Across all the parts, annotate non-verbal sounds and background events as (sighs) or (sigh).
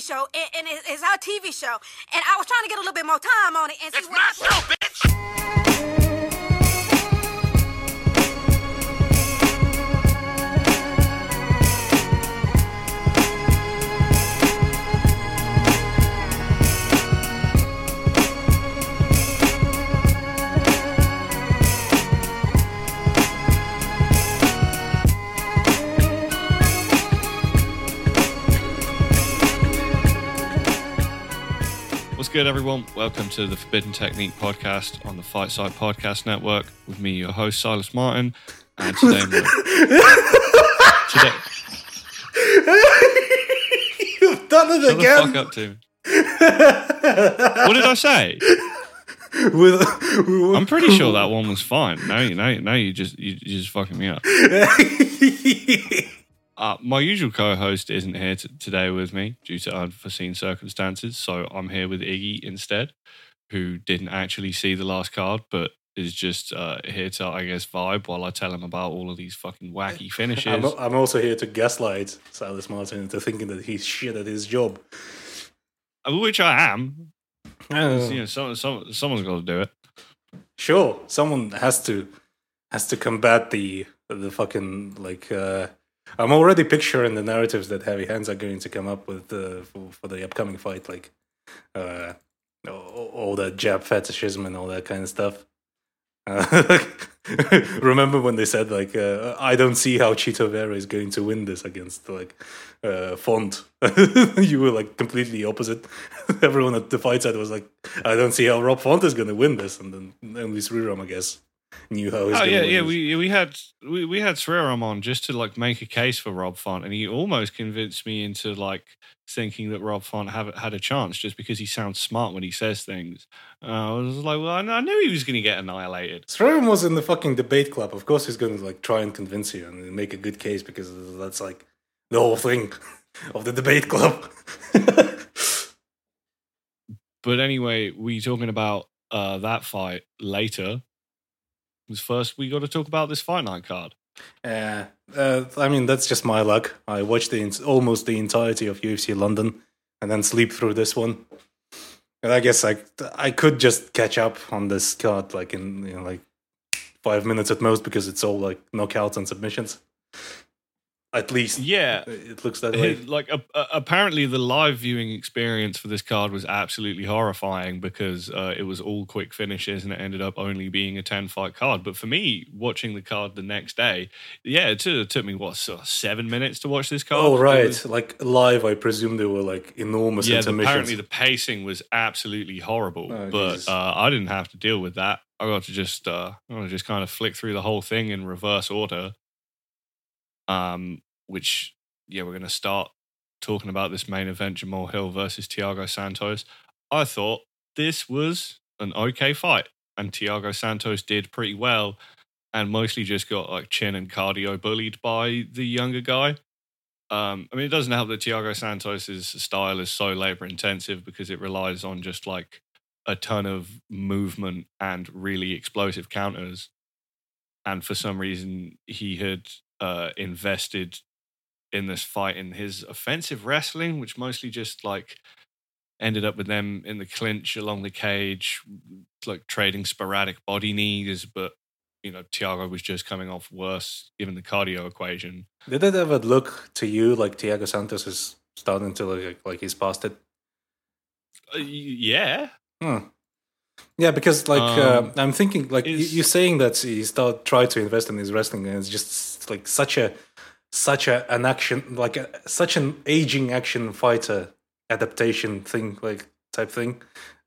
Show, and, and it- it's our TV show. And I was trying to get a little bit more time on it and see It's what my show, good, everyone? Welcome to the Forbidden Technique podcast on the Fight Side Podcast Network with me, your host, Silas Martin. And today, (laughs) today You've done it shut the fuck again. up to me. What did I say? With, I'm pretty sure that one was fine. Now, you now, now you just you, you just fucking me up. (laughs) Uh, my usual co-host isn't here t- today with me due to unforeseen circumstances, so I'm here with Iggy instead, who didn't actually see the last card, but is just uh, here to, I guess, vibe while I tell him about all of these fucking wacky (laughs) finishes. I'm, I'm also here to gaslight Silas Martin into thinking that he's shit at his job. Uh, which I am. Uh, You know, some, some, someone's got to do it. Sure, someone has to has to combat the the fucking like. Uh, I'm already picturing the narratives that Heavy Hands are going to come up with uh, for, for the upcoming fight, like uh, all, that jab fetishism and all that kind of stuff. Uh, (laughs) remember when they said like, uh, "I don't see how Chito Vera is going to win this against like uh, Font." (laughs) you were like completely opposite. (laughs) Everyone at the fight side was like, "I don't see how Rob Font is going to win this," and then only Sriram, I guess, (laughs) knew how. He's Oh yeah, win yeah. We we had we, we had Sriram on just to like make a case for Rob Font, and he almost convinced me into like thinking that Rob Font have, had a chance just because he sounds smart when he says things. Uh, I was like, well, I, I knew he was going to get annihilated. Sriram was in the fucking debate club. Of course, he's going to like try and convince you and make a good case because that's like the whole thing (laughs) of the debate club. (laughs) But anyway, we talking about uh, that fight later. First we got to talk about this fight night card. uh, uh, I mean, that's just my luck. I watched the almost the entirety of UFC London and then sleep through this one. And I guess I I could just catch up on this card like in you know, like five minutes at most because it's all like knockouts and submissions. At least, Yeah, it looks that way. like uh, apparently the live viewing experience for this card was absolutely horrifying because uh, it was all quick finishes and it ended up only being a 10 fight card but for me watching the card the next day yeah it took, it took me what so seven minutes to watch this card Oh right, was- like live. I presume there were like enormous yeah intermissions. apparently the pacing was absolutely horrible Oh, but uh, i didn't have to deal with that i got to just uh i got to just kind of flick through the whole thing in reverse order um which yeah we're going to start talking about this main event jamal hill versus thiago santos i thought this was an okay fight and thiago santos did pretty well and mostly just got like chin and cardio bullied by the younger guy um, I mean, it doesn't help that Thiago Santos's style is so labor intensive because it relies on just like a ton of movement and really explosive counters. And for some reason, he had uh, invested in this fight in his offensive wrestling, which mostly just like ended up with them in the clinch along the cage, like trading sporadic body knees. But you know, Thiago was just coming off worse given the cardio equation. Did it ever look to you like Thiago Santos is starting to look like, like he's past it? Uh, yeah, Hmm. Yeah, because like Um, uh, I'm thinking, like is- you're saying that he start try to invest in his wrestling, and it's just like such a such a an action like a, such an aging action fighter adaptation thing, like type thing.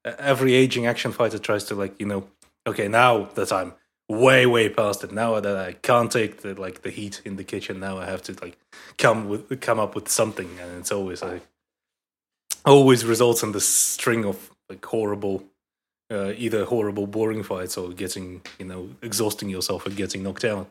Every aging action fighter tries to like you know, okay, now that I'm way way past it, now that I can't take the like the heat in the kitchen, now I have to like come with come up with something, and it's always like always results in this string of like horrible uh, either horrible boring fights or getting you know exhausting yourself and getting knocked out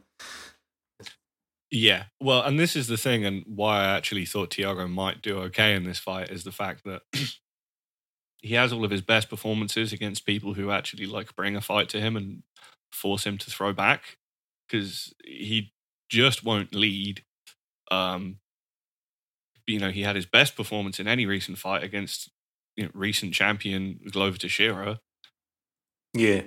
Yeah. Well, and this is the thing, and why I actually thought Thiago might do okay in this fight is the fact that (clears throat) he has all of his best performances against people who actually like bring a fight to him and force him to throw back because he just won't lead. Um, you know, he had his best performance in any recent fight against you know, recent champion Glover Teixeira, Yeah.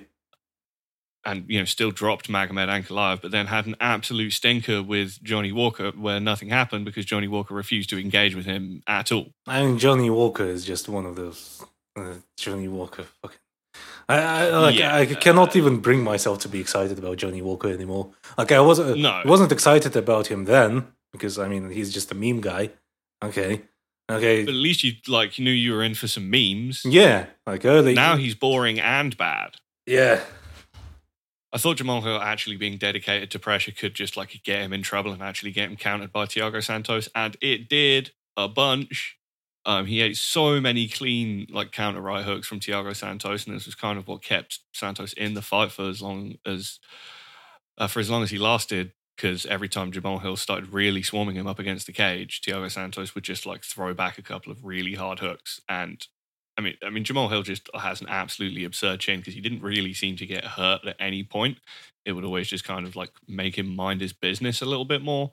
And you know, still dropped Magomed Ankalaev, but then had an absolute stinker with Johnny Walker, where nothing happened because Johnny Walker refused to engage with him at all. I mean, Johnny Walker is just one of those. Uh, Johnny Walker, fucking. I, I like. Yeah, I cannot even bring myself to be excited about Johnny Walker anymore. Like I wasn't. No. Wasn't excited about him then because I mean he's just a meme guy. Okay. Okay. But at least you like knew you were in for some memes. yeah. Like early. Now he's boring and bad. Yeah. I thought Jamal Hill actually being dedicated to pressure could just like get him in trouble and actually get him countered by Thiago Santos, and it did a bunch. Um, he ate so many clean like counter right hooks from Thiago Santos, and this was kind of what kept Santos in the fight for as long as uh, for as long as he lasted. Because every time Jamal Hill started really swarming him up against the cage, Thiago Santos would just like throw back a couple of really hard hooks, and I mean, I mean, Jamal Hill just has an absolutely absurd chin because he didn't really seem to get hurt at any point. It would always just kind of like make him mind his business a little bit more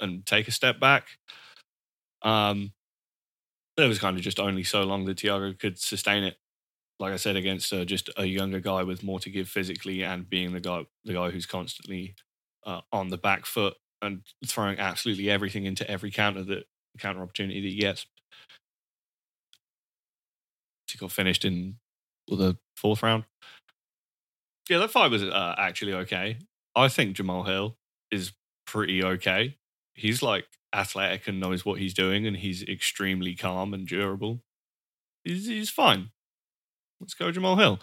and take a step back. Um, it was kind of just only so long that Thiago could sustain it. Like I said, against uh, just a younger guy with more to give physically and being the guy, the guy who's constantly uh, on the back foot and throwing absolutely everything into every counter that counter opportunity that he gets he got finished in the fourth round. Yeah, that fight was uh, actually okay. I think Jamal Hill is pretty okay. He's like athletic and knows what he's doing, and he's extremely calm and durable. He's, he's fine. Let's go, Jamal Hill.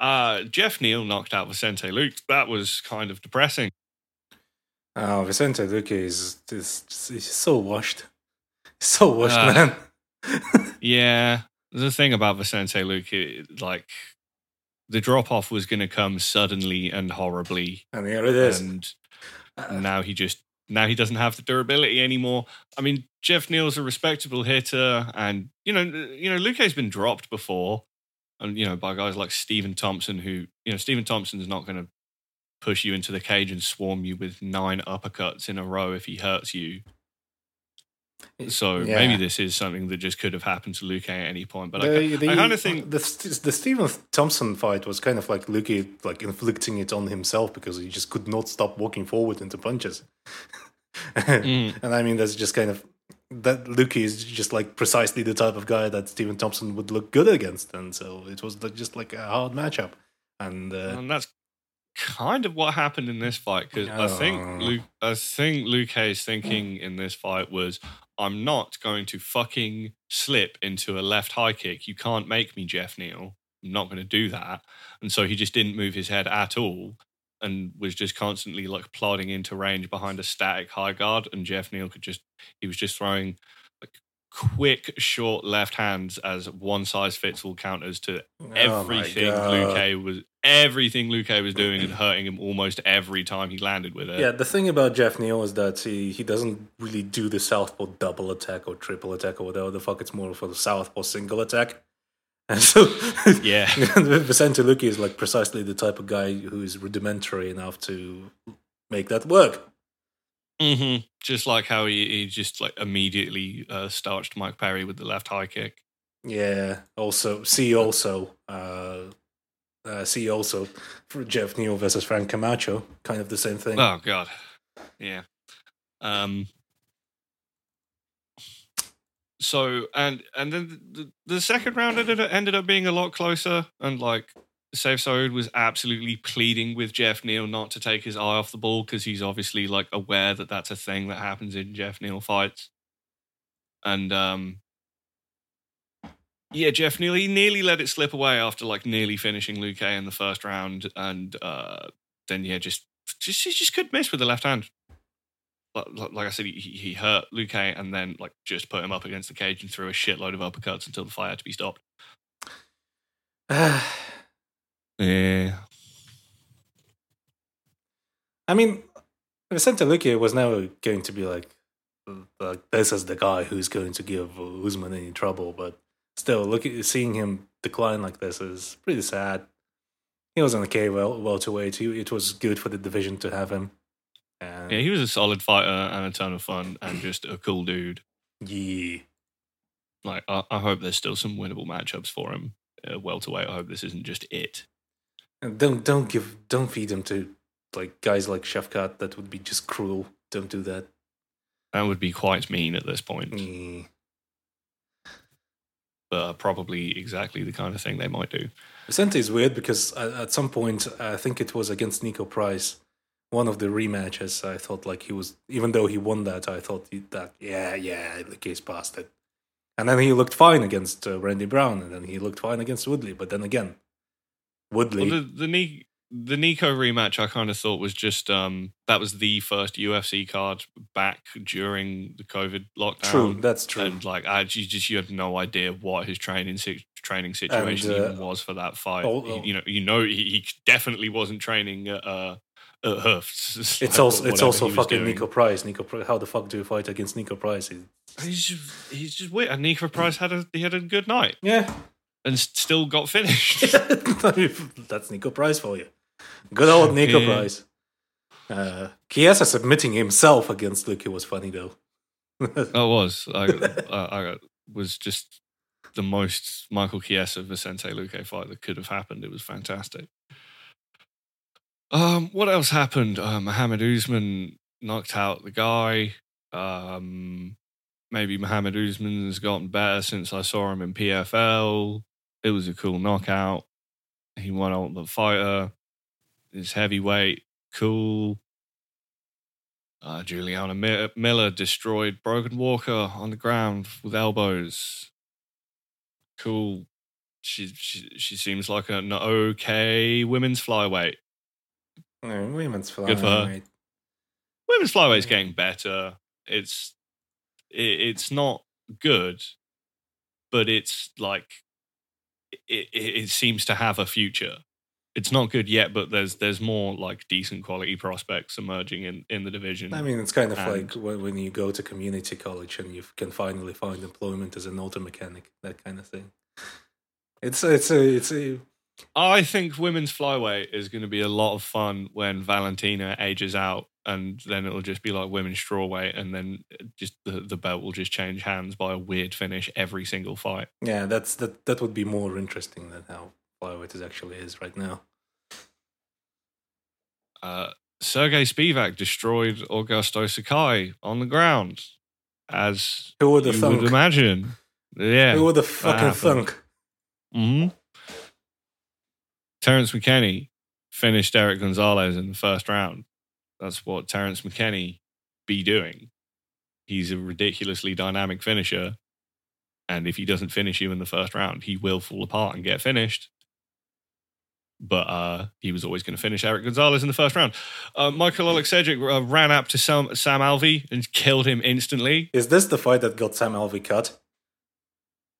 Uh, Geoff Neal knocked out Vicente Luque. That was kind of depressing. Oh, Vicente Luque is, is, is so washed. (laughs) So washed, Uh, man. (laughs) Yeah, the thing about Vicente Luque, like the drop off was going to come suddenly and horribly, and here it is. and Uh, now he just now he doesn't have the durability anymore. I mean, Geoff Neal's a respectable hitter, and you know, you know, Luque's been dropped before, and you know, by guys like Stephen Thompson, who you know, Stephen Thompson's not going to push you into the cage and swarm you with nine uppercuts in a row if he hurts you. So Yeah. maybe this is something that just could have happened to Luque at any point. But I, the, the, I kind of think the the Stephen Thompson fight was kind of like Luque like inflicting it on himself because he just could not stop walking forward into punches. (laughs) Mm. And I mean that's just kind of that Luque is just like precisely the type of guy that Stephen Thompson would look good against, and so it was just like a hard matchup. And uh, and that's kind of what happened in this fight because I think Luque, I think Luke Hayes thinking in this fight was, I'm not going to fucking slip into a left high kick. You can't make me, Geoff Neal. I'm not going to do that. And so he just didn't move his head at all and was just constantly like plodding into range behind a static high guard. And Geoff Neal could just, he was just throwing quick, short left hands as one size fits all counters to oh everything. Luque was everything Luque was doing and hurting him almost every time he landed with it. Yeah, the thing about Geoff Neal is that he, he doesn't really do the southpaw double attack or triple attack or whatever the fuck. It's more of a southpaw single attack. (laughs) And so, Yeah. (laughs) Vicente Luque is like precisely the type of guy who is rudimentary enough to make that work. Hmm Just like how he, he just like immediately uh, starched Mike Perry with the left high kick. Yeah. Also, see also, uh, uh, see also for Geoff Neal versus Frank Camacho, kind of the same thing. Oh god, yeah. Um. So and and then the, the second round ended ended up being a lot closer, and like Saif Saud was absolutely pleading with Geoff Neal not to take his eye off the ball because he's obviously like aware that that's a thing that happens in Geoff Neal fights, and um. Yeah, Geoff Neal, he nearly let it slip away after like nearly finishing Luque in the first round, and uh, then yeah, just just he just couldn't miss with the left hand. Like, like I said, he, he hurt Luque and then like just put him up against the cage and threw a shitload of uppercuts until the fight had to be stopped. (sighs) (sighs) Yeah, I mean, Vicente Luque was never going to be like, like this is the guy who's going to give Usman any trouble, but still, looking seeing him decline like this is pretty sad. He was on the K well welterweight. He, it was good for the division to have him. And yeah, he was a solid fighter and a ton of fun and just a cool dude. Yeah. Like, I, I hope there's still some winnable matchups for him. Uh, welterweight. I hope this isn't just it. And don't don't give don't feed him to like guys like Shavkat. That would be just cruel. Don't do that. That would be quite mean at this point, Yeah. but probably exactly the kind of thing they might do. Vicente is weird because at, at some point I think it was against Niko Price, one of the rematches. I thought like he was even though he won that, I thought he, that yeah yeah the case passed it, and then he looked fine against uh, Randy Brown, and then he looked fine against Woodley. But then again, Woodley. Well, the the, the Niko rematch, I kind of thought was just um, that was the first UFC card back during the COVID lockdown. true, that's true. And like, I you just you had no idea what his training training situation uh, even was for that fight. oh, He- oh. you know, you know, he, he definitely wasn't training at uh, at Hoof. (laughs) It's also it's also fucking Niko Price. Niko, how the fuck do you fight against Niko Price? He- He's just, he's just weird. And Niko Price had a he had a good night yeah, and still got finished. (laughs) (laughs) that's Niko Price for you. Good old Niko Yeah. Price. Uh, Chiesa submitting himself against Luque was funny though. (laughs) I was. I, I, I was just the most Michael Chiesa Vicente Luque fight that could have happened. It was fantastic. Um, what else happened? Uh, Mohammed Usman knocked out the guy. Um, maybe Mohammed Usman's gotten better since I saw him in PFL. It was a cool knockout. He won Ultimate Fighter. His heavyweight, cool. Uh, Juliana Mi- Miller destroyed Brogan Walker on the ground with elbows. Cool. She she, she seems like an okay women's flyweight. Women's Good for her. flyweight. Women's flyweight's getting better. It's it, it's not good, but it's like it, it, seems to have a future. It's not good yet, but there's there's more like decent quality prospects emerging in, in the division. I mean, it's kind of And- like when, when you go to community college and you can finally find employment as an auto mechanic, that kind of thing. It's it's a it's a I think women's flyweight is going to be a lot of fun when Valentina ages out, and then it'll just be like women's strawweight, and then just the, the belt will just change hands by a weird finish every single fight. yeah. That's that that would be more interesting than how flyweight is actually is right now. Uh, Sergey Spivak destroyed Augusto Sakai on the ground, as Who would have you thunk? would imagine. Yeah. Who would have fucking thunk? hmm Terrance McKinney finished Erick Gonzalez in the first round. That's what Terrance McKinney be doing. He's a ridiculously dynamic finisher. And if he doesn't finish you in the first round, he will fall apart and get finished. But uh, he was always going to finish Erick Gonzalez in the first round. Uh, Michael Oleksiejczuk uh, ran up to Sam, Sam Alvey and killed him instantly. Is this the fight that got Sam Alvey cut?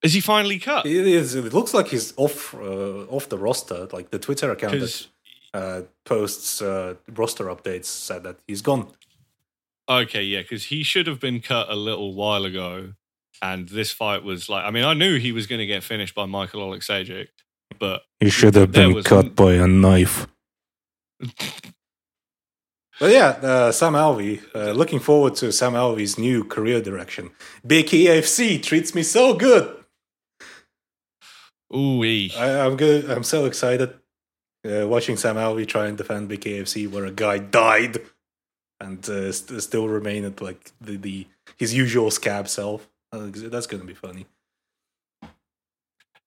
Is he finally cut? It is. It looks like he's off uh, off the roster. Like the Twitter account that uh, posts uh, roster updates said that he's gone. Okay, yeah, because he should have been cut a little while ago, and this fight was like, I mean, I knew he was going to get finished by Michael Oleksiejczuk, but He should have been cut n- by a knife. (laughs) But yeah, uh, Sam Alvey. Uh, looking forward to Sam Alvey's new career direction. Big EFC treats me so good. Ooh, I, I'm good. I'm so excited uh, watching Sam Alvey try and defend Big AFC, where a guy died and uh, st- still remained like the, the his usual scab self. That's going to be funny.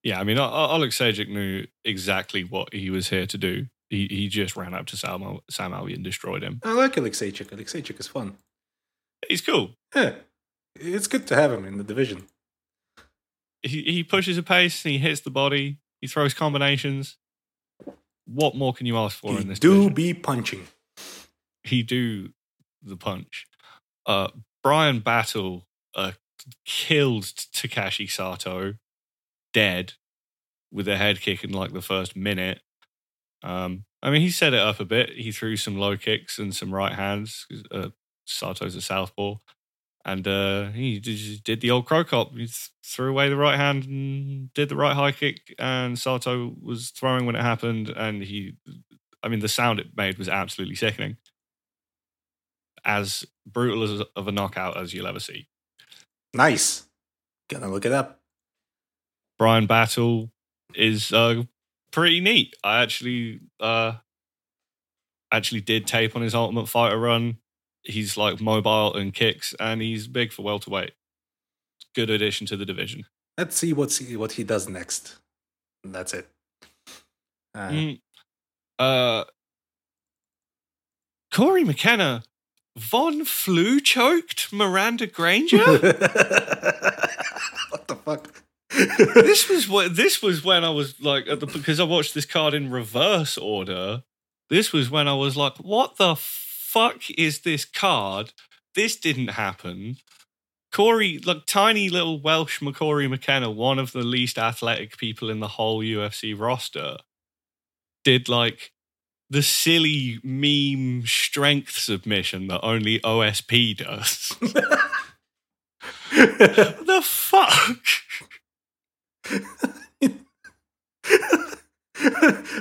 yeah. I mean, O- Oleksiejczuk knew exactly what he was here to do. He he just ran up to Sam Sam Alvey and destroyed him. I like Oleksiejczuk. Oleksiejczuk is fun. He's cool. Yeah, it's good to have him in the division. He he pushes a pace. He hits the body. He throws combinations. What more can you ask for He in this? do division? be punching. he do the punch. Uh, Bryan Battle uh, killed Takashi Sato dead with a head kick in like the first minute. Um, I mean, he set it up a bit. He threw some low kicks and some right hands. Uh, Sato's a southpaw. And uh, he did the old Cro Cop. He threw away the right hand and did the right high kick. And Sato was throwing when it happened. And he, I mean, the sound it made was absolutely sickening as brutal as of a knockout as you'll ever see. Nice. Gonna look it up. Bryan Battle is uh, pretty neat. I actually uh, actually did tape on his Ultimate Fighter run. He's like mobile and kicks, and he's big for welterweight. Good addition to the division. Let's see what's he, what he does next. And that's it. Uh, Mm. Uh, Cory McKenna, von Flue choked Miranda Granger. (laughs) what the fuck? this was what this was when I was like at the because I watched this card in reverse order. This was when I was like, what the fuck is this card? This didn't happen. Cory, like tiny little Welsh McCory McKenna, one of the least athletic people in the whole UFC roster, did like the silly meme strength submission that only OSP does. (laughs) the fuck? (laughs)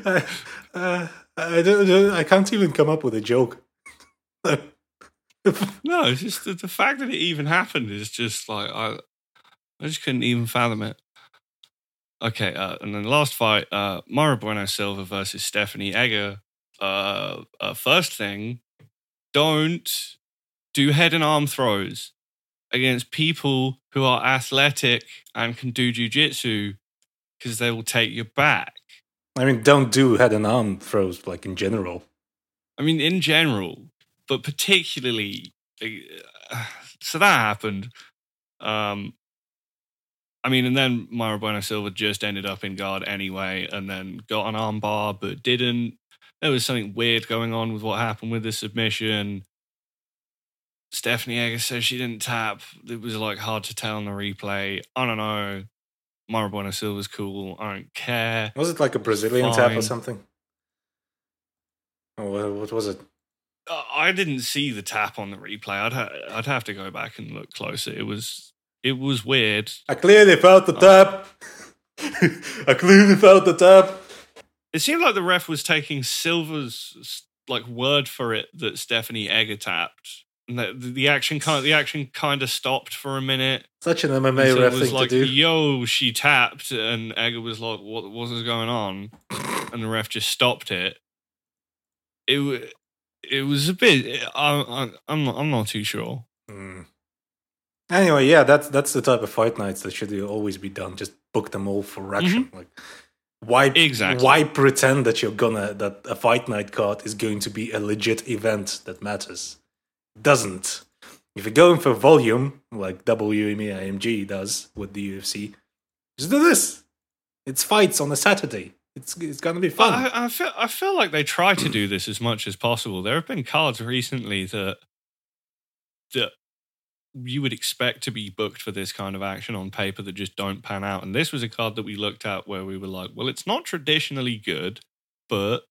I, uh, I, don't, I can't even come up with a joke. (laughs) No, it's just the, the fact that it even happened is just like I, I just couldn't even fathom it. Okay, uh, and then the last fight, uh, Mayra Bueno Silva versus Stephanie Egger. Uh, uh, first thing, don't do head and arm throws against people who are athletic and can do jujitsu because they will take your back. I mean, don't do head and arm throws like in general. I mean, in general, but particularly, uh, so that happened. Um, I mean, and then Mayra Bueno Silva just ended up in guard anyway, and then got an armbar, but didn't. There was something weird going on with what happened with the submission. Stephanie Egger says she didn't tap. It was like hard to tell on the replay. I don't know. Mayra Bueno Silva's cool. I don't care. Was it like a Brazilian tap or something? Oh, what was it? I didn't see the tap on the replay. I'd ha- I'd have to go back and look closer. It was it was weird. I clearly felt the tap. (laughs) I clearly felt the tap. It seemed like the ref was taking Silva's like word for it that Stephanie Egger tapped. And that the, the action kind the action kind of stopped for a minute. Such an MMA ref was thing like, to do. "Yo, she tapped," and Egger was like, "What what is going on?" And the ref just stopped it. It it was a bit. I, I, I'm not, I'm not too sure. Hmm. Anyway, yeah, that's that's the type of fight nights that should always be done. Just book them all for action. Like, why Exactly. why pretend that you're gonna that a fight night card is going to be a legit event that matters? Doesn't. If you're going for volume, like WME IMG does with the UFC, just do this. It's fights on a Saturday. It's it's gonna be fun. I, I feel I feel like they try to do this as much as possible. There have been cards recently that that you would expect to be booked for this kind of action on paper that just don't pan out. And this was a card that we looked at where we were like, well, it's not traditionally good, but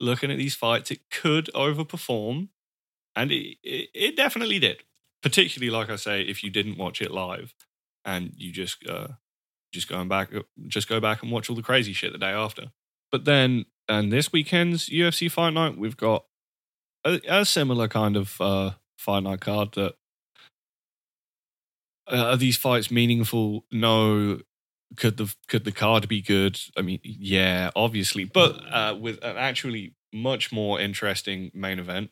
looking at these fights, it could overperform, and it it, it definitely did. Particularly, like I say, if you didn't watch it live and you just uh, just going back, just go back and watch all the crazy shit the day after. But then, and this weekend's UFC Fight Night, we've got a, a similar kind of uh, Fight Night card. That uh, are these fights meaningful? No. Could the could the card be good? I mean, yeah, obviously, but uh, with an actually much more interesting main event.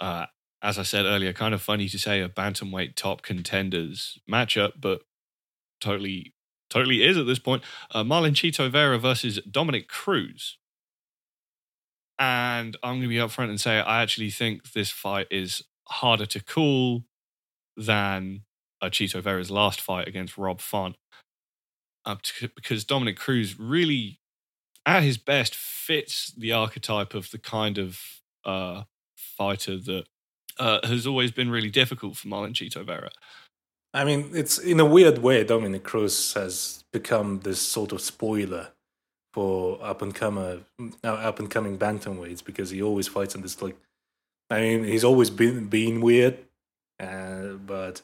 Uh, as I said earlier, kind of funny to say a bantamweight top contenders matchup, but totally totally is at this point. Uh, Marlon Chito Vera versus Dominick Cruz. And I'm going to be upfront and say I actually think this fight is harder to call than uh, Chito Vera's last fight against Rob Font. Uh, t- because Dominick Cruz really, at his best, fits the archetype of the kind of uh, fighter that uh, has always been really difficult for Marlon Chito Vera. I mean, it's in a weird way. Dominick Cruz has become this sort of spoiler for up and comer, uh, up and coming bantamweights because he always fights in this like. I mean, he's always been been weird, uh, but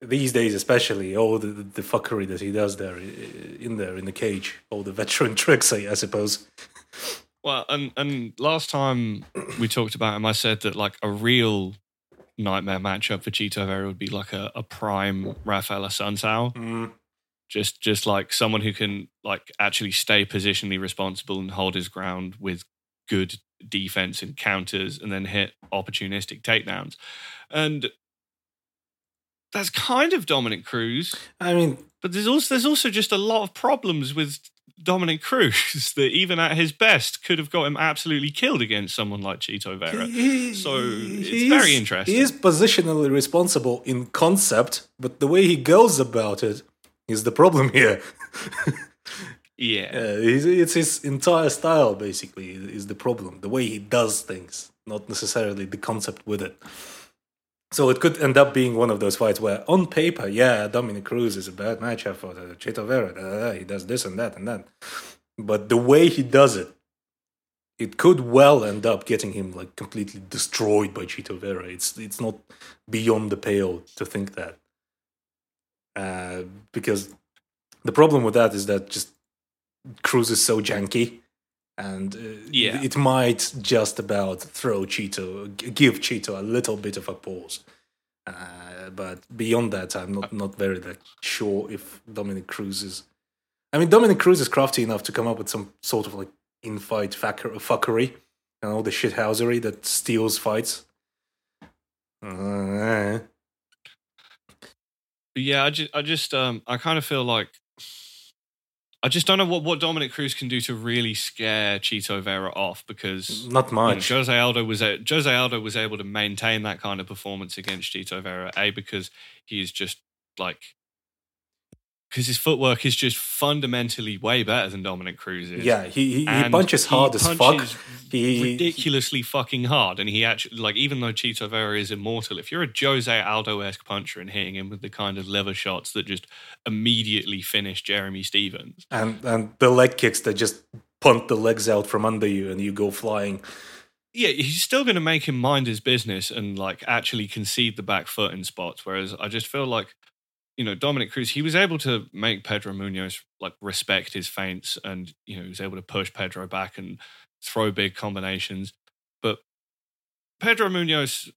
these days, especially, all the, the fuckery that he does there in there in the cage, all the veteran (laughs) tricks, I, I suppose. Well, and and last time we talked about him, I said that like a real nightmare matchup for Chito Vera would be like a, a prime Raphael Assunção. Mm, Just just like someone who can like actually stay positionally responsible and hold his ground with good defense and counters and then hit opportunistic takedowns. And that's kind of Dominick Cruz. I mean, But there's also there's also just a lot of problems with Dominick Cruz (laughs) that even at his best could have got him absolutely killed against someone like Chito Vera. he- So it's very interesting. He is positionally responsible in concept, but the way he goes about it is the problem here. (laughs) Yeah. Uh, it's his entire style, basically, is the problem. The way he does things, not necessarily the concept with it. So it could end up being one of those fights where, on paper, yeah, Dominick Cruz is a bad matchup for the Chito Vera. da, da, da, he does this and that and that. But the way he does it, it could well end up getting him like completely destroyed by Chito Vera. It's it's not beyond the pale to think that. Uh, because the problem with that is that just Cruz is so janky, and uh, Yeah. it might just about throw Chito, give Chito a little bit of a pause. Uh, but beyond that, I'm not not very like, sure if Dominick Cruz is. I mean, Dominick Cruz is crafty enough to come up with some sort of like in-fight fucker- fuckery and all the shithousery that steals fights. Uh, yeah, I just, I just, um, I kind of feel like I just don't know what, what Dominick Cruz can do to really scare Chito Vera off because not you know, much. Jose Aldo was a, Jose Aldo was able to maintain that kind of performance against Chito Vera. A because he's just like because his footwork is just fundamentally way better than Dominick Cruz's. Yeah, he he, he And punches hard as fuck. He ridiculously fucking hard, and he actually like even though Chito Vera is immortal, if you're a Jose Aldo esque puncher and hitting him with the kind of lever shots that just immediately finish Jeremy Stephens, and and the leg kicks that just punt the legs out from under you and you go flying. yeah, he's still going to make him mind his business and like actually concede the back foot in spots. Whereas I just feel like, you know, Dominick Cruz, he was able to make Pedro Munhoz like respect his feints and, you know, he was able to push Pedro back and throw big combinations. But Pedro Munhoz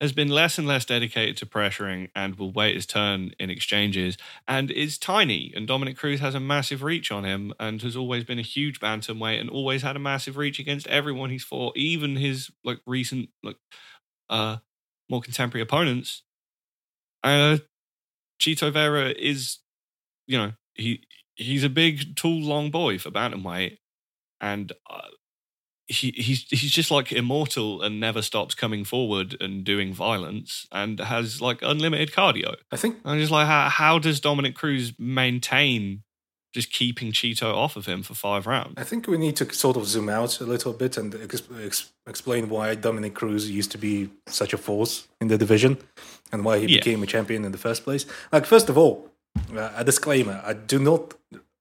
has been less and less dedicated to pressuring and will wait his turn in exchanges and is tiny. And Dominick Cruz has a massive reach on him and has always been a huge bantamweight and always had a massive reach against everyone he's fought, even his like recent like uh more contemporary opponents. Uh Chito Vera is, you know, he he's a big, tall, long boy for bantamweight, and uh, he he's he's just like immortal and never stops coming forward and doing violence and has like unlimited cardio. I think I'm just like, how how does Dominick Cruz maintain just keeping Chito off of him for five rounds? I think we need to sort of zoom out a little bit and ex- ex- explain why Dominick Cruz used to be such a force in the division and why he Yeah. became a champion in the first place. Like, first of all, uh, a disclaimer: I do not,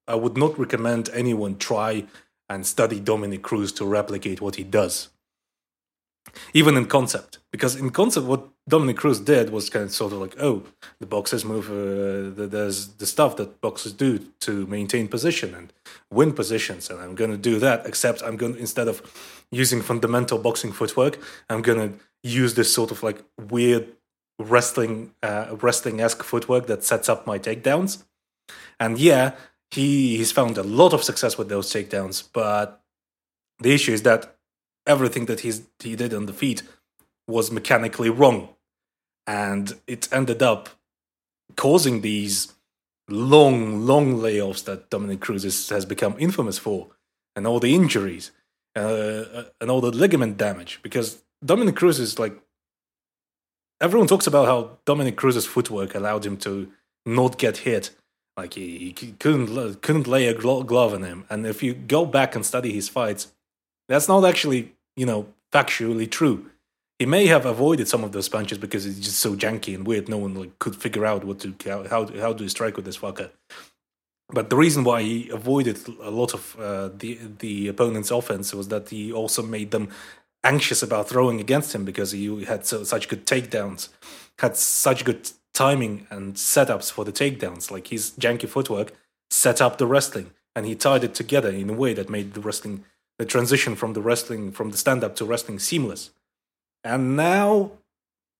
I would not recommend anyone try and study Dominick Cruz to replicate what he does, even in concept. Because in concept, what Dominick Cruz did was kind of sort of like, oh, the boxers move. Uh, the, there's the stuff that boxers do to maintain position and win positions, and I'm going to do that. Except I'm going to instead of using fundamental boxing footwork, I'm going to use this sort of like weird wrestling uh, wrestling esque footwork that sets up my takedowns. And yeah, he he's found a lot of success with those takedowns, but the issue is that everything that he's he did on the feet was mechanically wrong, and it ended up causing these long, long layoffs that Dominick Cruz is, has become infamous for, and all the injuries, uh, and all the ligament damage. Because Dominick Cruz is like everyone talks about how Dominick Cruz's footwork allowed him to not get hit. Like he, he couldn't couldn't lay a glo- glove on him. And if you go back and study his fights, that's not actually you know factually true. He may have avoided some of those punches because it's just so janky and weird. No one like could figure out what to how how, how to strike with this fucker. But the reason why he avoided a lot of uh, the the opponent's offense was that he also made them anxious about throwing against him because he had so, such good takedowns, had such good timing and setups for the takedowns. Like his janky footwork set up the wrestling, and he tied it together in a way that made the wrestling, the transition from the wrestling from the stand up to wrestling seamless. And now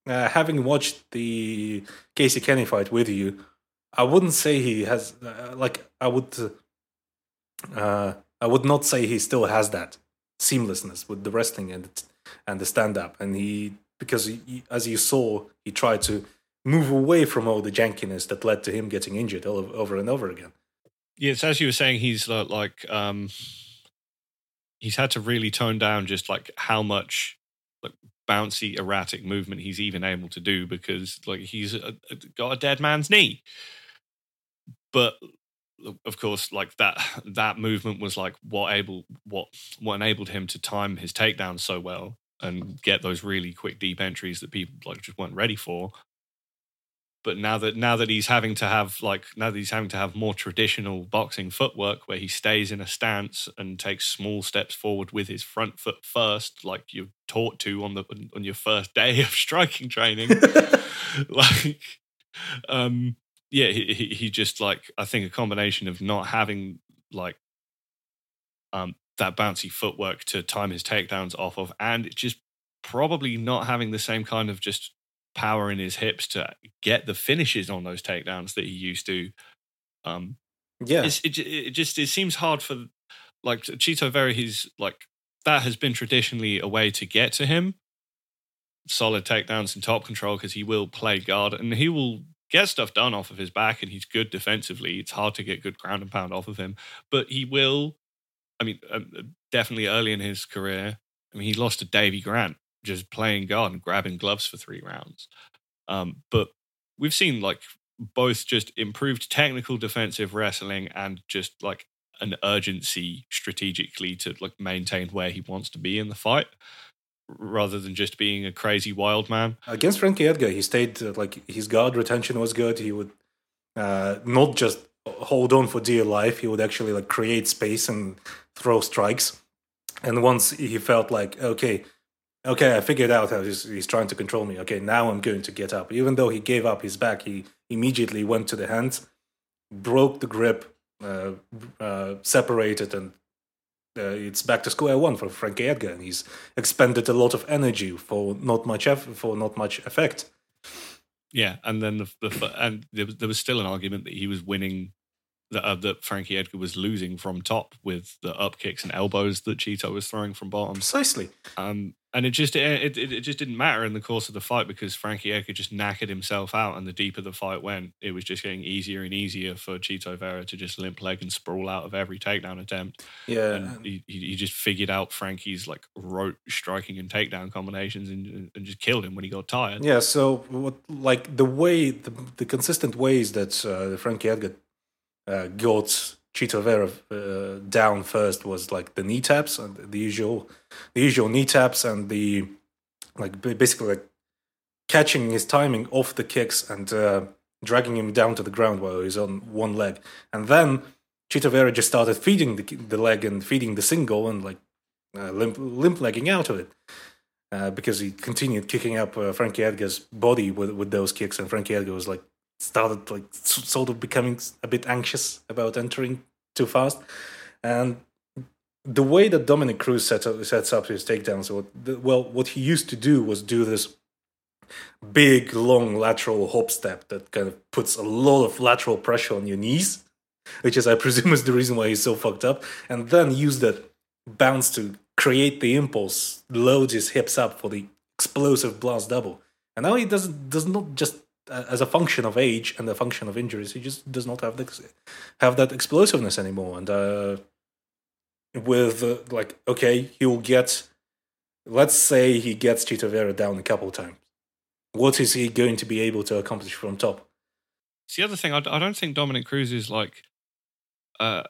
uh, having watched the Casey Kenney fight with you, I wouldn't say he has uh, like I would. Uh, I would not say he still has that seamlessness with the wrestling and and the stand up, and he because he, as you saw, he tried to move away from all the jankiness that led to him getting injured all over, and over again. It's as you were saying, he's like, like um, he's had to really tone down just like how much like bouncy, erratic movement he's even able to do because like he's a, a, got a dead man's knee. But of course, like that that movement was like what able what what enabled him to time his takedown so well and get those really quick deep entries that people like just weren't ready for. But now that now that he's having to have like now that he's having to have more traditional boxing footwork where he stays in a stance and takes small steps forward with his front foot first, like you're taught to on the on your first day (laughs) of striking training, (laughs) like um yeah, he, he just like I think a combination of not having like um that bouncy footwork to time his takedowns off of, and just probably not having the same kind of just power in his hips to get the finishes on those takedowns that he used to. Um, Yeah, it's, it, it just it seems hard for like Chito Vera. He's like that has been traditionally a way to get to him. Solid takedowns and top control because he will play guard and he will get stuff done off of his back and he's good defensively. It's hard to get good ground and pound off of him, but he will. I mean, um, definitely early in his career. I mean, he lost to Davey Grant just playing guard and grabbing gloves for three rounds. Um, but we've seen like both just improved technical defensive wrestling and just like an urgency strategically to like maintain where he wants to be in the fight rather than just being a crazy wild man. against Frankie Edgar, he stayed uh, like his guard retention was good. He would uh, not just hold on for dear life. He would actually like create space and throw strikes. And once he felt like okay, okay, I figured out how he's, he's trying to control me. Okay, now I'm going to get up. Even though he gave up his back, he immediately went to the hands, broke the grip, uh, uh, separated, and uh, it's back to square one for Frankie Edgar. And he's expended a lot of energy for not much eff- for not much effect. Yeah, and then the, the and there was, there was still an argument that he was winning that uh, that Frankie Edgar was losing from top with the up kicks and elbows that Chito was throwing from bottom. Precisely. Um, and it just it, it it just didn't matter in the course of the fight because Frankie Edgar just knackered himself out, and the deeper the fight went, it was just getting easier and easier for Chito Vera to just limp leg and sprawl out of every takedown attempt. Yeah. And he, he just figured out Frankie's like rope striking and takedown combinations and and just killed him when he got tired. Yeah, so what, like the way, the, the consistent ways that uh, Frankie Edgar uh, got Chito Vera uh, down first was like the knee taps and the usual, the usual knee taps and the like basically like catching his timing off the kicks and uh, dragging him down to the ground while he's on one leg, and then Chito Vera just started feeding the the leg and feeding the single and like uh, limp limp legging out of it. Uh, because he continued kicking up uh, Frankie Edgar's body with with those kicks, and Frankie Edgar was like started like sort of becoming a bit anxious about entering too fast, and the way that Dominick Cruz sets up, sets up his takedowns, the, well, what he used to do was do this big long lateral hop step that kind of puts a lot of lateral pressure on your knees, which is I presume (laughs) is the reason why he's so fucked up, and then use that bounce to create the impulse, load his hips up for the explosive blast double. And now he doesn't does not just as a function of age and a function of injuries, he just does not have the, have that explosiveness anymore. And uh, with uh, like, okay, he will get. Let's say he gets Chito Vera down a couple times. What is he going to be able to accomplish from top? It's the other thing. I, I don't think Dominick Cruz is like uh,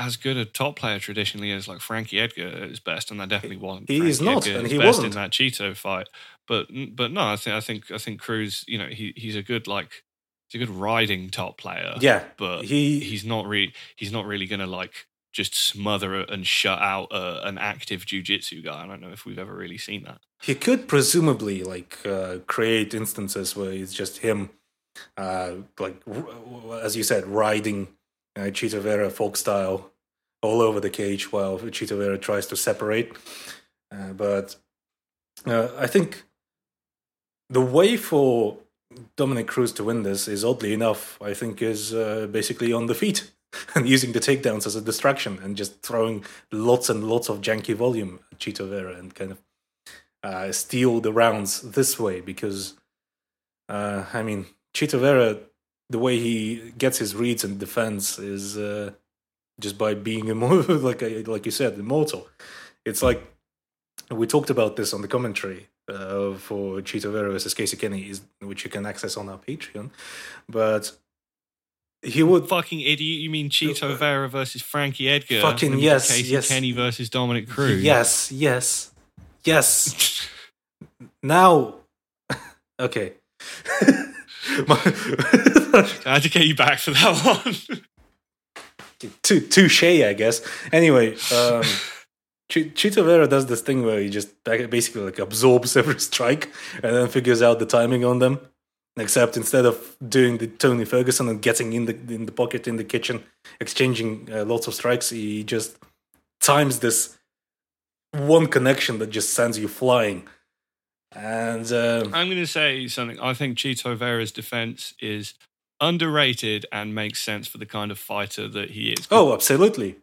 as good a top player traditionally as like Frankie Edgar at his best, and that definitely wasn't. He Frankie is not, Edgar and he best wasn't. in that Chito fight. But but no, I think I think I think Cruz. You know, he he's a good like he's a good riding top player. Yeah, but he- he's not really he's not really going to like just smother and shut out uh, an active jujitsu guy. I don't know if we've ever really seen that. He could presumably like uh, create instances where it's just him, uh, like as you said, riding uh, Vera folk style all over the cage while Chito Vera tries to separate. Uh, but uh, I think the way for Dominick Cruz to win this is oddly enough, I think, is uh, basically on the feet (laughs) and using the takedowns as a distraction and just throwing lots and lots of janky volume at Vera and kind of uh, steal the rounds this way because, uh, I mean, Chito Vera, the way he gets his reads and defense is uh, just by being immortal, (laughs) like I, like you said, immortal. It's like we talked about this on the commentary uh, for Chito Vera versus Casey Kenney, is, which you can access on our Patreon. But he would Fucking idiot! You mean Chito Vera versus Frankie Edgar? Fucking yes, Casey yes. Kenney versus Dominick Cruz. yes, yes, yes. (laughs) now, (laughs) okay. My- (laughs) I had to get you back for that one. (laughs) Tou- touche, I guess. Anyway, um, (laughs) Ch- Chito Vera does this thing where he just basically like absorbs every strike and then figures out the timing on them. Except instead of doing the Tony Ferguson and getting in the in the pocket in the kitchen, exchanging uh, lots of strikes, he just times this one connection that just sends you flying. And um, I'm going to say something. I think Chito Vera's defense is underrated and makes sense for the kind of fighter that he is. oh, absolutely,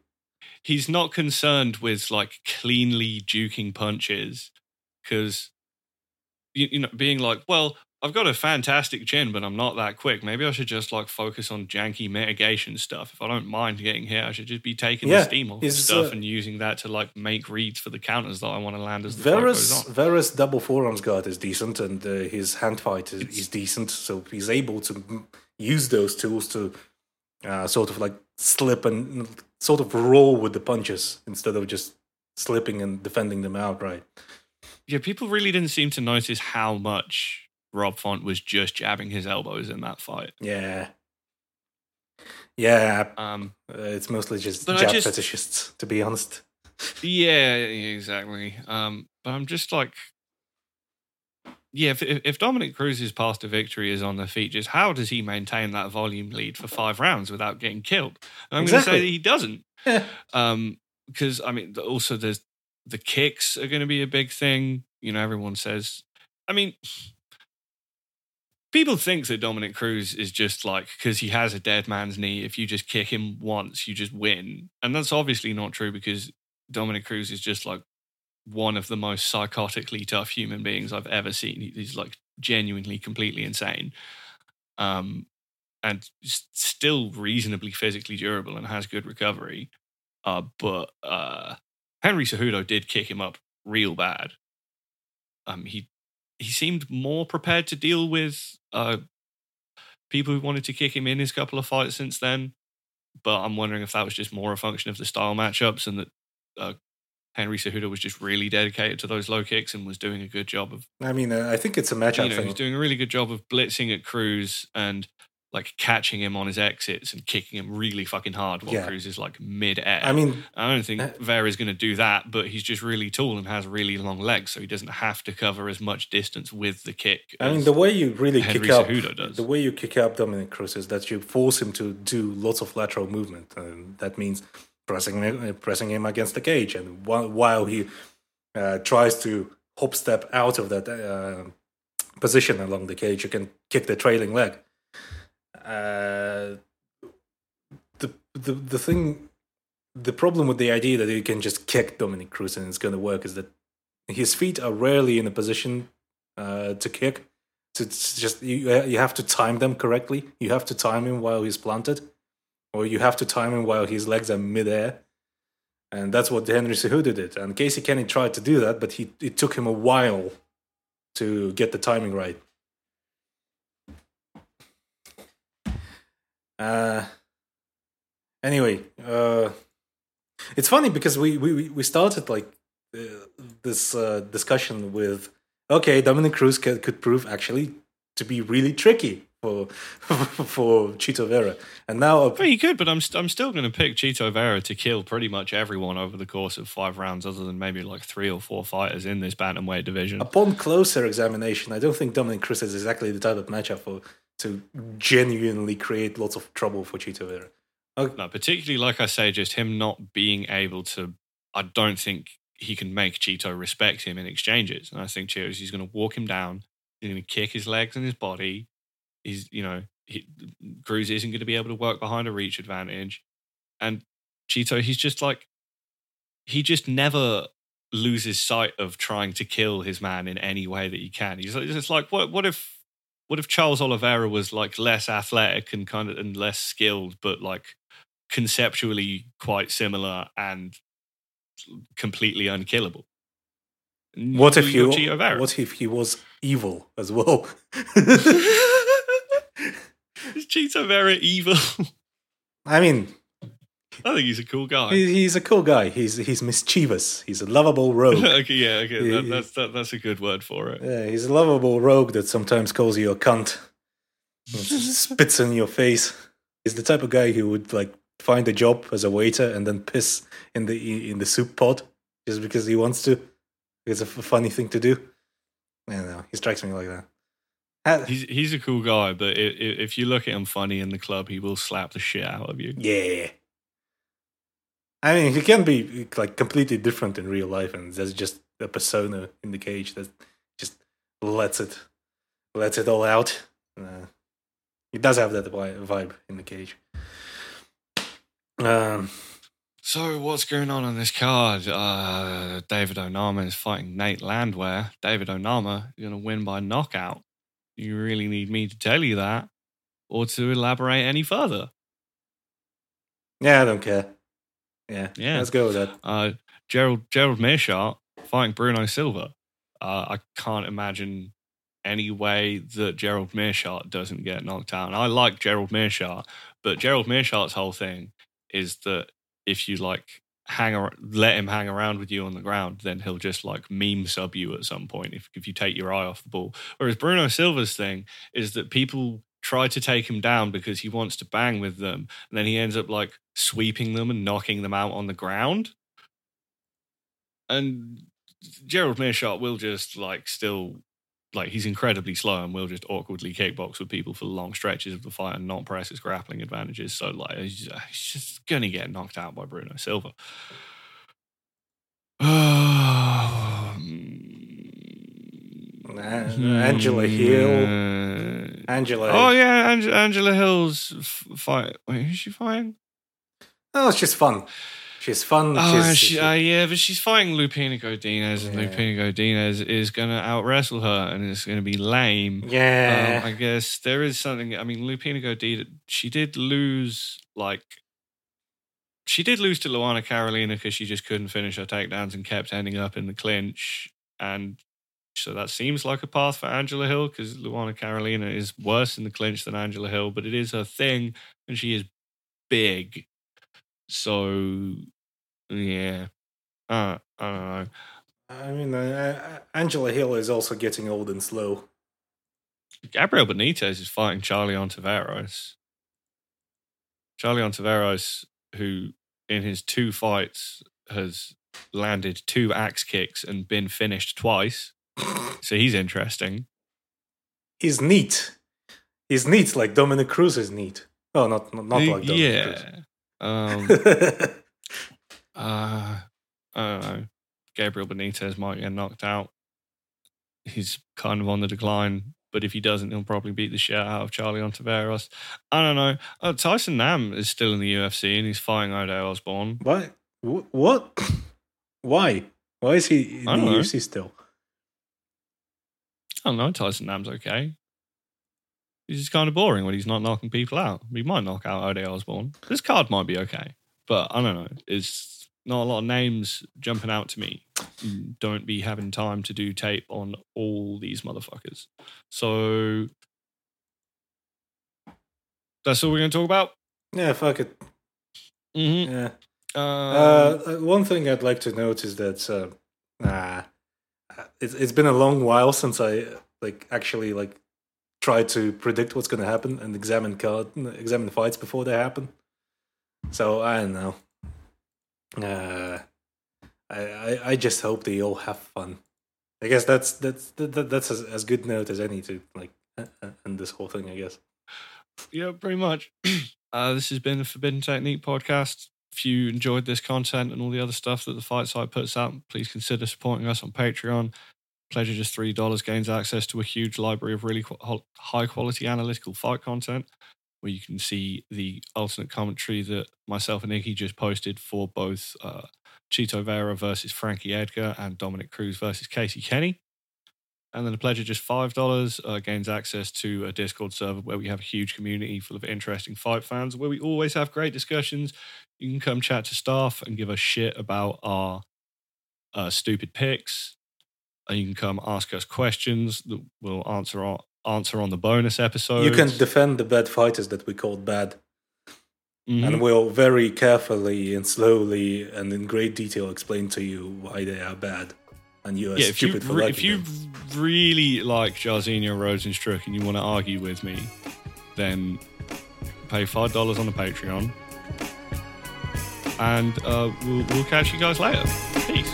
he's not concerned with like cleanly duking punches because you, you know being like well i've got a fantastic chin but i'm not that quick maybe i should just like focus on janky mitigation stuff if i don't mind getting hit i should just be taking Yeah, the steam off is, stuff uh, and using that to like make reads for the counters that i want to land as the fight goes Vera's on Vera's double forearms guard is decent, and uh, his hand fight is, is decent. So he's able to use those tools to uh, sort of like slip and sort of roll with the punches instead of just slipping and defending them outright. yeah people really didn't seem to notice how much rob font was just jabbing his elbows in that fight Yeah, yeah. um Uh, it's mostly just jab just- fetishists, to be honest. Yeah, exactly. Um, but I'm just like, yeah, if, if Dominick Cruz's path to victory is on the features, how does he maintain that volume lead for five rounds without getting killed? And I'm going to say that he doesn't. Yeah. Um, because I mean, also there's the kicks are going to be a big thing. You know, everyone says. I mean, people think that Dominick Cruz is just like because he has a dead man's knee. If you just kick him once, you just win, and that's obviously not true because Dominick Cruz is just like one of the most psychotically tough human beings I've ever seen. He's like genuinely completely insane. Um, and still reasonably physically durable and has good recovery. Uh, but uh, Henry Cejudo did kick him up real bad. Um, he he seemed more prepared to deal with uh, people who wanted to kick him in his couple of fights since then. But I'm wondering if that was just more a function of the style matchups and that uh, Henry Cejudo was just really dedicated to those low kicks and was doing a good job of I mean, uh, I think it's a matchup you know, thing. he's doing a really good job of blitzing at Cruz and like catching him on his exits and kicking him really fucking hard while Yeah. Cruz is like mid air. I mean, I don't think uh, Vera's going to do that, but he's just really tall and has really long legs, so he doesn't have to cover as much distance with the kick. I mean, the way you really Henry kick up, Cejudo does. the way you kick up Dominick Cruz is that you force him to do lots of lateral movement, and that means pressing him, pressing him against the cage, and while, while he uh, tries to hop step out of that uh, position along the cage, you can kick the trailing leg. Uh, the the the thing, the problem with the idea that you can just kick Dominick Cruz and it's going to work is that his feet are rarely in a position uh, to kick. So it's just you. You have to time them correctly. You have to time him while he's planted, or you have to time him while his legs are midair. And that's what Henry Cejudo did. And Casey Kenney tried to do that, but he it took him a while to get the timing right. Uh, anyway, uh, it's funny because we we we started like uh, this uh, discussion with okay, Dominick Cruz could, could prove actually to be really tricky for (laughs) for Chito Vera, and now Well, you could, but I'm st- I'm still going to pick Chito Vera to kill pretty much everyone over the course of five rounds, other than maybe like three or four fighters in this bantamweight division. upon closer examination, I don't think Dominick Cruz is exactly the type of matchup for to genuinely create lots of trouble for Chito Vera. No, particularly like I say, just him not being able to. I don't think he can make Chito respect him in exchanges, and I think Chito's he's going to walk him down He's going to kick his legs and his body. He's, you know, he, Cruz isn't going to be able to work behind a reach advantage. And Chito, he's just like, he just never loses sight of trying to kill his man in any way that he can. He's like, it's like, what, what if, what if Charles Oliveira was like less athletic and kind of and less skilled, but like conceptually quite similar and completely unkillable? What if he? What if he was evil as well? (laughs) (laughs) Is Chito Vera evil? I mean, I think he's a cool guy. he, he's a cool guy. He's he's mischievous. He's a lovable rogue. (laughs) okay, yeah, okay, Yeah, that, that's that, that's a good word for it. yeah, he's a lovable rogue that sometimes calls you a cunt, (laughs) spits in your face. He's the type of guy who would like find a job as a waiter and then piss in the in the soup pot just because he wants to. It's a funny thing to do. I don't know. He strikes me like that. He's he's a cool guy, but i i if you look at him funny in the club, he will slap the shit out of you. Yeah. I mean, he can be like completely different in real life, and that's just a persona in the cage that just lets it lets it all out. Uh, he does have that vibe in the cage. Um, So what's going on on this card? Uh, David Onama is fighting Nate Landwehr. David Onama is going to win by knockout. You really need me to tell you that, or to elaborate any further? yeah, I don't care. Yeah, Yeah. Let's go with that. Uh, Gerald Gerald Meerschaert fighting Bruno Silva. Uh, I can't imagine any way that Gerald Meerschaert doesn't get knocked out. And I like Gerald Meerschaert, but Gerald Meerschaert's whole thing is that if you like hang ar- let him hang around with you on the ground, then he'll just like meme sub you at some point if if you take your eye off the ball. Whereas Bruno Silva's thing is that people try to take him down because he wants to bang with them, and then he ends up like sweeping them and knocking them out on the ground. And Gerald Meerschaert will just like still like he's incredibly slow and will just awkwardly kickbox with people for long stretches of the fight and not press his grappling advantages. So like he's, just gonna get knocked out by Bruno Silva. (sighs) Angela Hill. Hmm. Angela. Oh yeah, Ang- Angela Hill's f- fight. Wait, who's she fighting? Oh, it's just fun. She's fun. Oh, she's, she, uh, yeah, but she's fighting Lupita Godinez, and Yeah. Lupita Godinez is going to out wrestle her, and it's going to be lame. yeah. Um, I guess there is something. I mean, Lupita Godinez, she did lose, like, she did lose to Luana Carolina because she just couldn't finish her takedowns and kept ending up in the clinch. And so that seems like a path for Angela Hill because Luana Carolina is worse in the clinch than Angela Hill, but it is her thing, and she is big. So, yeah. Uh, I don't know. I mean, uh, Angela Hill is also getting old and slow. Gabriel Benitez is fighting Charlie Ontiveros. Charlie Ontiveros, who in his two fights has landed two axe kicks and been finished twice. So he's interesting. He's neat. He's neat, like Dominick Cruz is neat. Oh, not not, not like Dominick yeah. Um, (laughs) uh, I don't know. Gabriel Benitez might get knocked out. He's kind of on the decline, but if he doesn't, he'll probably beat the shit out of Charlie Ontiveros. I don't know. Uh, Tyson Nam is still in the UFC and he's fighting Odell Osbourne. Why? Wh- What? (coughs) Why? Why is he in the know. UFC still? I don't know. Tyson Nam's okay. He's just kind of boring when he's not knocking people out. He might knock out Odell Osbourne. This card might be okay, but I don't know. It's not a lot of names jumping out to me. Don't be having time to do tape on all these motherfuckers. So that's all we're going to talk about. Yeah, fuck it. Mm-hmm. Yeah. Um, Uh, uh, one thing I'd like to note is that uh, nah, it's it's been a long while since I like actually like tried to predict what's going to happen and examine card examine fights before they happen. So I don't know. Uh, I, I I just hope they all have fun. I guess that's that's that, that's as, as good note as any to like uh, uh, end this whole thing. I guess. Yeah, pretty much. (clears throat) uh, this has been the Forbidden Technique podcast. If you enjoyed this content and all the other stuff that the Fight Site puts out, please consider supporting us on Patreon. Pleasure just three dollars gains access to a huge library of really qu- high quality analytical fight content, where you can see the alternate commentary that myself and Iggy just posted for both uh, Chito Vera versus Frankie Edgar and Dominick Cruz versus Casey Kenney. And then the pleasure just five dollars uh, gains access to a Discord server where we have a huge community full of interesting fight fans, where we always have great discussions. You can come chat to staff and give us shit about our uh, stupid picks. And you can come ask us questions that we'll answer on, answer on the bonus episode. You can defend the bad fighters that we called bad, Mm-hmm. and we'll very carefully and slowly and in great detail explain to you why they are bad, and you are yeah, if you stupid for re- if you them. really like Jairzinho Rozenstruik and you want to argue with me, then pay five dollars on the Patreon, and uh, we'll, we'll catch you guys later. Peace.